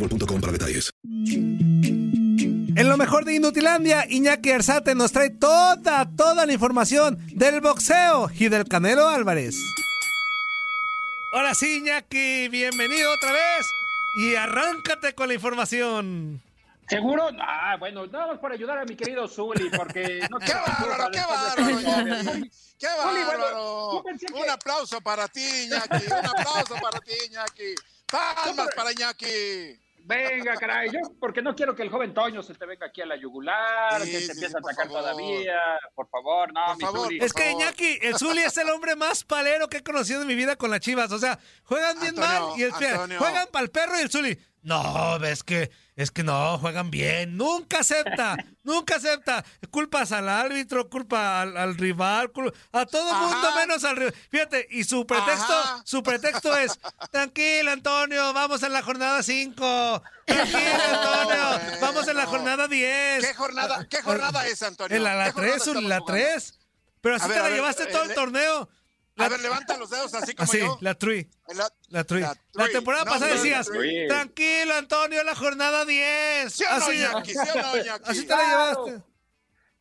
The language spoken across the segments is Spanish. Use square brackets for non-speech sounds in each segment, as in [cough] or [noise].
boostmobile.com para detalles. En lo mejor de Inutilandia, Iñaki Arzate nos trae toda, toda la información del boxeo y del Canelo Álvarez. Ahora sí, Iñaki, bienvenido otra vez y arráncate con la información. ¿Seguro? Ah, bueno, nada más por ayudar a mi querido Zuli, porque [laughs] no ¡Qué bárbaro, qué bárbaro! ¡Qué bárbaro! Un aplauso para ti, Iñaki. Un aplauso para ti, Iñaki. Palmas para Iñaki. Venga, caray, yo porque no quiero que el joven Toño se te venga aquí a la yugular, Sí, que sí, te empiece sí, a atacar favor. todavía. Por favor, no, Por mi favor, Zuli. Es que Iñaki, el Zuli es el hombre más palero que he conocido en mi vida con las chivas. O sea, juegan bien Antonio, mal y el Antonio. juegan para el perro y el Zuli. No, ves que es que no, juegan bien. Nunca acepta, [laughs] nunca acepta. Culpas al árbitro, culpa al, al rival, cul- a todo Ajá. mundo menos al rival. Fíjate, y su pretexto, Ajá. su pretexto es, tranquilo, Antonio, vamos en la jornada 5. Tranquilo, Antonio, vamos en la no. jornada 10. ¿Qué jornada, qué jornada es, Antonio? En la, la ¿Qué jornada 3, estamos la jugando? 3. Pero así ver, te la ver, llevaste eh, todo el torneo. A ver, levanta los dedos así como Así, yo. la Trui. La, La Trui. La temporada No, pasada no, decías, tranquilo, Antonio, la jornada 10. ¿Sí o no, así, Iñaki? ¿Sí o no, [laughs] así te la llevaste.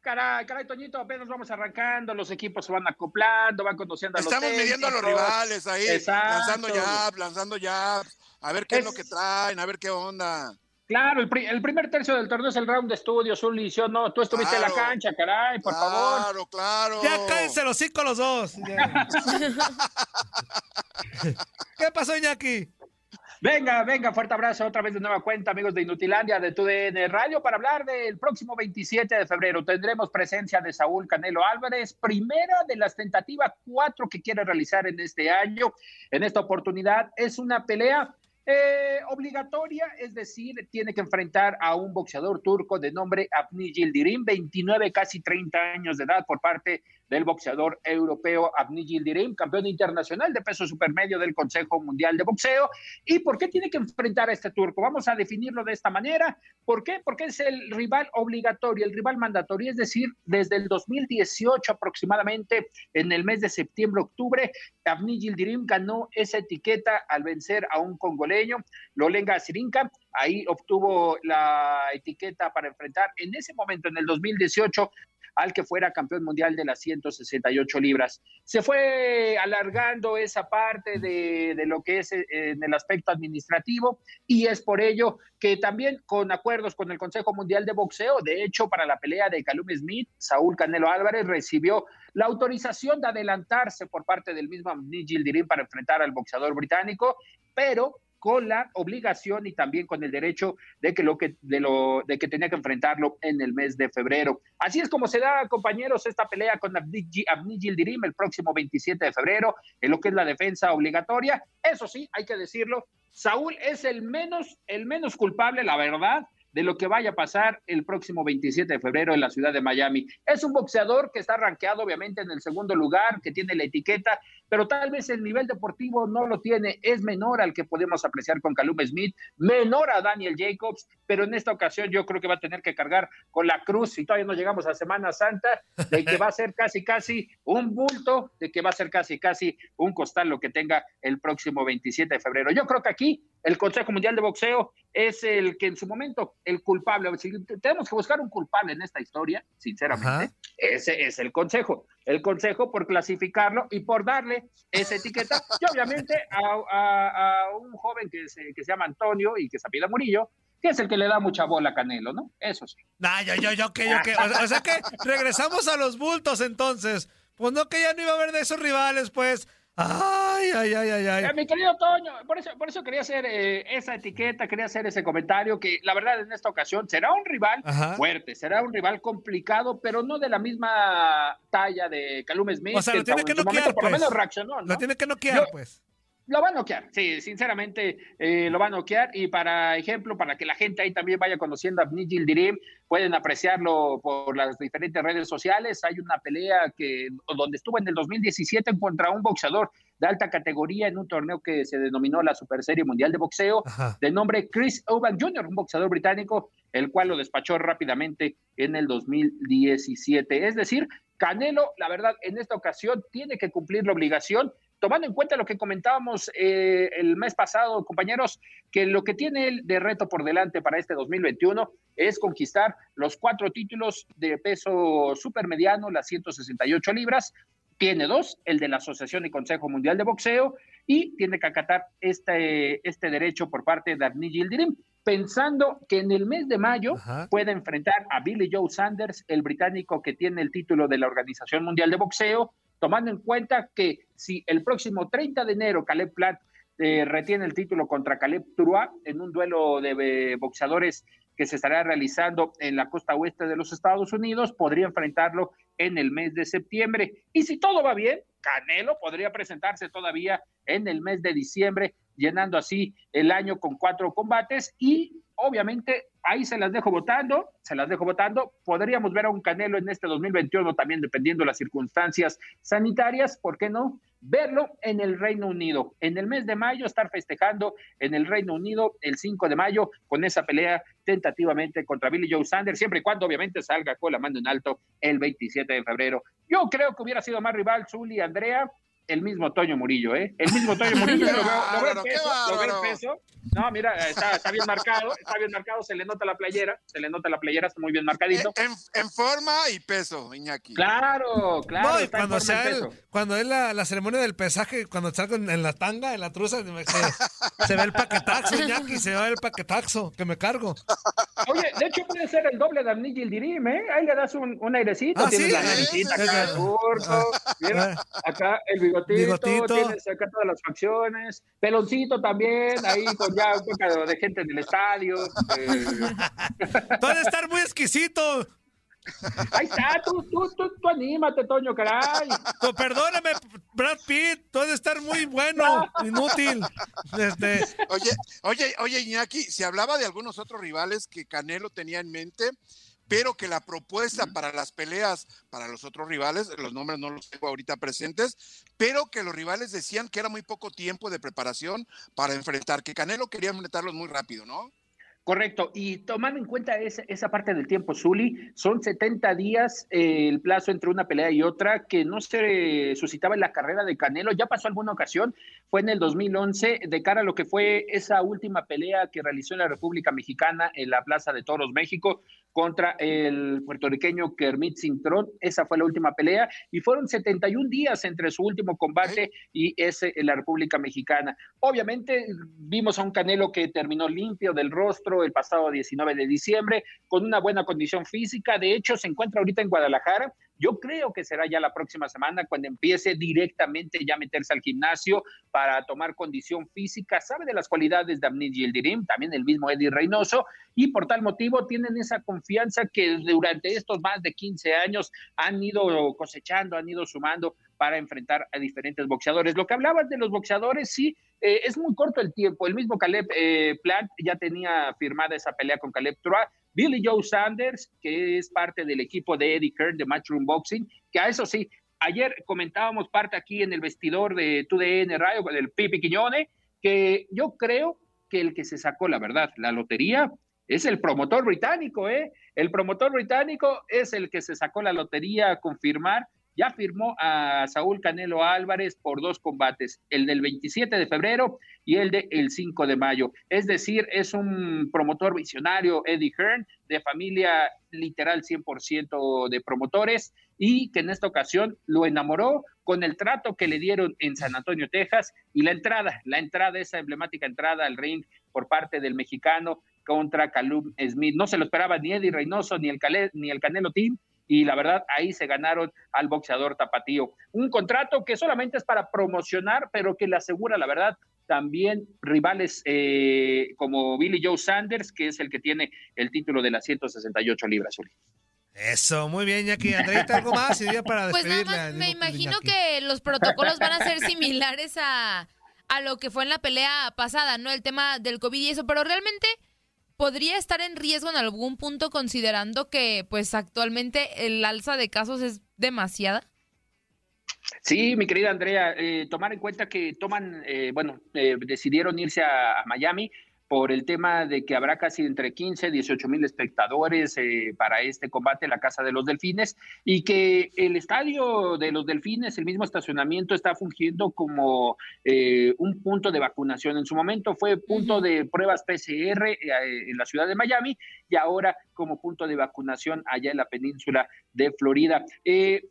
Caray, caray, Toñito, apenas vamos arrancando, los equipos se van acoplando, van conociendo a los Estamos midiendo a los rivales ahí, Exacto. lanzando jabs, lanzando jabs, a ver qué es, Es- lo que traen, a ver qué onda. Claro, el, pri- el primer tercio del torneo es el round de estudio, Zuli, ¿sí o no? Tú estuviste en la cancha, caray, por favor. Claro, claro. Ya cállense los cinco los dos. [laughs] ¿Qué pasó, Iñaki? Venga, venga, fuerte abrazo otra vez de nueva cuenta, amigos de Inutilandia, de TUDN Radio, para hablar del próximo 27 de febrero. Tendremos presencia de Saúl Canelo Álvarez, primera de las tentativas cuatro que quiere realizar en este año. En esta oportunidad es una pelea eh, obligatoria, es decir, tiene que enfrentar a un boxeador turco de nombre Abni Yildirim, 29, casi 30 años de edad por parte del boxeador europeo Abni Yildirim, campeón internacional de peso supermedio del Consejo Mundial de Boxeo. ¿Y por qué tiene que enfrentar a este turco? Vamos a definirlo de esta manera. ¿Por qué? Porque es el rival obligatorio, el rival mandatorio, es decir, desde el 2018 aproximadamente, en el mes de septiembre, octubre, Abni Yildirim ganó esa etiqueta al vencer a un congoleño, Lolenga Sirinka. Ahí obtuvo la etiqueta para enfrentar en ese momento, en el 2018, al que fuera campeón mundial de las 168 libras. Se fue alargando esa parte de, de lo que es eh, en el aspecto administrativo y es por ello que también con acuerdos con el Consejo Mundial de Boxeo, de hecho, para la pelea de Calum Smith, Saúl Canelo Álvarez recibió la autorización de adelantarse por parte del mismo Nigel Dirim para enfrentar al boxeador británico, pero con la obligación y también con el derecho de que lo que de lo de que tenía que enfrentarlo en el mes de febrero. Así es como se da, compañeros, esta pelea con Abdi Dirim el próximo 27 de febrero en lo que es la defensa obligatoria. Eso sí, hay que decirlo, Saúl es el menos el menos culpable, la verdad, de lo que vaya a pasar el próximo 27 de febrero en la ciudad de Miami. Es un boxeador que está rankeado obviamente en el segundo lugar, que tiene la etiqueta, pero tal vez el nivel deportivo no lo tiene, es menor al que podemos apreciar con Calum Smith, menor a Daniel Jacobs, pero en esta ocasión yo creo que va a tener que cargar con la cruz, y todavía no llegamos a Semana Santa, de que va a ser casi casi un bulto, de que va a ser casi casi un costal lo que tenga el próximo 27 de febrero. Yo creo que aquí el Consejo Mundial de Boxeo es el que en su momento, el culpable, si tenemos que buscar un culpable en esta historia, sinceramente, ese es el Consejo. El Consejo por clasificarlo y por darle esa etiqueta, y obviamente a, un joven que se, que se llama Antonio y que se apida Murillo, que es el que le da mucha bola a Canelo, ¿no? Eso sí. Nah, yo, yo, yo, que, yo, que. O, sea que regresamos a los bultos entonces. Pues no, que ya no iba a haber de esos rivales, pues. Ay, ay, ay, ay, ay. Eh, mi querido Toño, por eso, por eso quería hacer eh, esa etiqueta, quería hacer ese comentario, que la verdad en esta ocasión será un rival fuerte, será un rival complicado, pero no de la misma talla de Calum Smith. O sea, lo tiene que noquear, Por lo pues. menos reaccionó, Lo tiene que noquear, pues. Lo va a noquear, sí, sinceramente eh, lo va a noquear. Y para ejemplo, para que la gente ahí también vaya conociendo a Nigel Dirim, pueden apreciarlo por las diferentes redes sociales. Hay una pelea que donde estuvo en el 2017 contra un boxeador de alta categoría en un torneo que se denominó la Super Serie Mundial de Boxeo, de nombre Chris Oban Jr., un boxeador británico, el cual lo despachó rápidamente en el 2017. Es decir, Canelo, la verdad, en esta ocasión tiene que cumplir la obligación tomando en cuenta lo que comentábamos eh, el mes pasado, compañeros, que lo que tiene él de reto por delante para este 2021 es conquistar los cuatro títulos de peso supermediano, las 168 libras. Tiene dos, el de la Asociación y Consejo Mundial de Boxeo, y tiene que acatar este, este derecho por parte de Arnie Gildirim, pensando que en el mes de mayo puede enfrentar a Billy Joe Sanders, el británico que tiene el título de la Organización Mundial de Boxeo, tomando en cuenta que si el próximo 30 de enero Caleb Plant eh, retiene el título contra Caleb Turoa en un duelo de eh, boxeadores que se estará realizando en la costa oeste de los Estados Unidos, podría enfrentarlo en el mes de septiembre. Y si todo va bien, Canelo podría presentarse todavía en el mes de diciembre, llenando así el año con cuatro combates y obviamente ahí se las dejo votando, se las dejo votando. Podríamos ver a un Canelo en este 2021 también dependiendo de las circunstancias sanitarias, ¿por qué no? Verlo en el Reino Unido. En el mes de mayo estar festejando en el Reino Unido el 5 de mayo con esa pelea tentativamente contra Billy Joe Sanders, siempre y cuando obviamente salga con la mano en alto el 27 de febrero. Yo creo que hubiera sido más rival Zully Andrea, el mismo Toño Murillo, ¿eh? El mismo Toño [laughs] Murillo, lo veo, lo peso, lo veo peso. No, mira, está, está, bien marcado, está bien marcado, se le nota la playera, se le nota la playera, está muy bien marcadito. En, en forma y peso, Iñaki. Claro, claro. No, y cuando, sea el, cuando es la, la, ceremonia del pesaje, cuando salgo en, la tanga, en la truza, se, se ve el paquetaxo, [laughs] Iñaki, se ve el paquetaxo que me cargo. Oye, de hecho puede ser el doble de Amnigi el Dirim, ¿eh? Ahí le das un, un airecito, ah, tienes la naricita acá, corto, mira, acá el bigotito, tienes acá todas las facciones, peloncito también, ahí con ya un poco de gente en el estadio. Eh. [laughs] Puede estar muy exquisito. Ahí está, tú, tú, tú, tú anímate, Toño, caray. perdóname, Brad Pitt, puede estar muy bueno, inútil. Este... Oye, oye, oye, Iñaki, se hablaba de algunos otros rivales que Canelo tenía en mente pero que la propuesta para las peleas para los otros rivales, los nombres no los tengo ahorita presentes, pero que los rivales decían que era muy poco tiempo de preparación para enfrentar, que Canelo quería enfrentarlos muy rápido, ¿no? Correcto, y tomando en cuenta esa, esa parte del tiempo, Zuli, son 70 días eh, el plazo entre una pelea y otra que no se suscitaba en la carrera de Canelo, ya pasó alguna ocasión, fue en el 2011, de cara a lo que fue esa última pelea que realizó en la República Mexicana en la Plaza de Toros, México, contra el puertorriqueño Kermit Cintrón. Esa fue la última pelea y fueron 71 días entre su último combate y ese en la República Mexicana. Obviamente vimos a un Canelo que terminó limpio del rostro el pasado 19 de diciembre con una buena condición física. De hecho, se encuentra ahorita en Guadalajara Yo creo que será ya la próxima semana cuando empiece directamente ya a meterse al gimnasio para tomar condición física. Sabe de las cualidades de Amnid Yildirim, también el mismo Eddie Reynoso, y por tal motivo tienen esa confianza que durante estos más de 15 años han ido cosechando, han ido sumando para enfrentar a diferentes boxeadores. Lo que hablabas de los boxeadores, sí, eh, es muy corto el tiempo. El mismo Caleb eh, Plant ya tenía firmada esa pelea con Caleb Trois. Billy Joe Sanders, que es parte del equipo de Eddie Kern de Matchroom Boxing, que a eso sí, ayer comentábamos parte aquí en el vestidor de TUDN Radio, del Pipi Quiñone, que yo creo que el que se sacó la verdad, la lotería, es el promotor británico, ¿eh? El promotor británico es el que se sacó la lotería a confirmar ya firmó a Saúl Canelo Álvarez por dos combates, el del 27 de febrero y el del 5 de mayo. Es decir, es un promotor visionario, Eddie Hearn, de familia literal 100% de promotores y que en esta ocasión lo enamoró con el trato que le dieron en San Antonio, Texas y la entrada, la entrada, esa emblemática entrada al ring por parte del mexicano contra Calum Smith. No se lo esperaba ni Eddie Reynoso ni el, ni el Canelo Team y la verdad ahí se ganaron al boxeador tapatío. Un contrato que solamente es para promocionar, pero que le asegura, la verdad, también rivales eh, como Billy Joe Sanders, que es el que tiene el título de las 168 libras. Eso, muy bien, Jackie. Andreita, ¿algo más? Y para pues nada más, me imagino que los protocolos van a ser similares a, a lo que fue en la pelea pasada, ¿no? El tema del COVID y eso, pero realmente podría estar en riesgo en algún punto considerando que pues actualmente el alza de casos es demasiada? Sí, mi querida Andrea, eh, tomar en cuenta que toman, eh, bueno, eh, decidieron irse a, Miami por el tema de que habrá casi entre 15 y 18 mil espectadores eh, para este combate en la Casa de los Delfines y que el estadio de los Delfines, el mismo estacionamiento, está fungiendo como eh, un punto de vacunación. En su momento fue punto de pruebas PCR eh, en la ciudad de Miami y ahora como punto de vacunación allá en la península de Florida.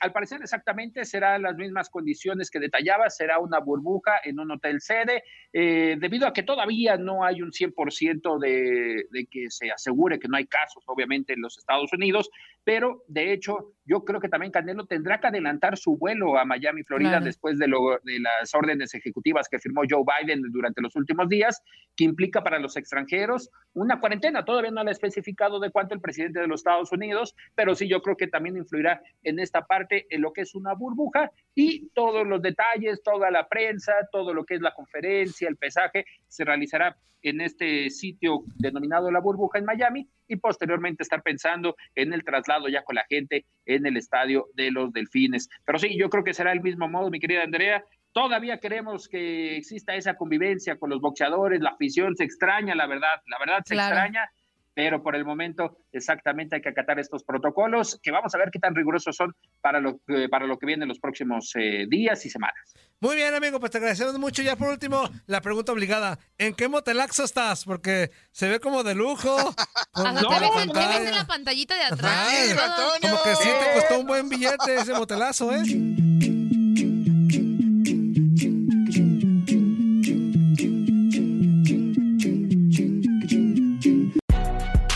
al parecer exactamente serán las mismas condiciones que detallaba, será una burbuja en un hotel sede, debido a que todavía no hay un 100% de, de que se asegure que no hay casos, obviamente, en los Estados Unidos, pero de hecho yo creo que también Canelo tendrá que adelantar su vuelo a Miami, Florida, después de, lo, de las órdenes ejecutivas que firmó Joe Biden durante los últimos días, que implica para los extranjeros una cuarentena. Todavía no le ha especificado de cuánto el presidente de los Estados Unidos, pero sí yo creo que también influirá en esta parte en lo que es una burbuja y todos los detalles, toda la prensa, todo lo que es la conferencia, el pesaje, se realizará en este sitio denominado La Burbuja en Miami y posteriormente estar pensando en el traslado ya con la gente en el estadio de los Delfines. Pero sí, yo creo que será el mismo modo, mi querida Andrea. Todavía queremos que exista esa convivencia con los boxeadores, la afición se extraña, la verdad, la verdad se extraña, pero por el momento exactamente hay que acatar estos protocolos que vamos a ver qué tan rigurosos son para lo, para lo que viene en los próximos eh, días y semanas. Muy bien, amigo, pues te agradecemos mucho. Ya por último, la pregunta obligada. ¿En qué motelaxo estás? Porque se ve como de lujo. no, no, ves en la pantallita de atrás. como que sí te costó un buen billete ese motelazo, ¿eh?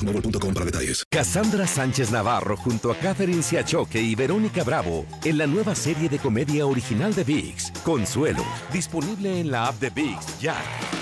boostmobile.com para detalles. Cassandra Sánchez Navarro junto a Catherine Siachoque y Verónica Bravo en la nueva serie de comedia original de VIX, Consuelo, disponible en la app de VIX ya.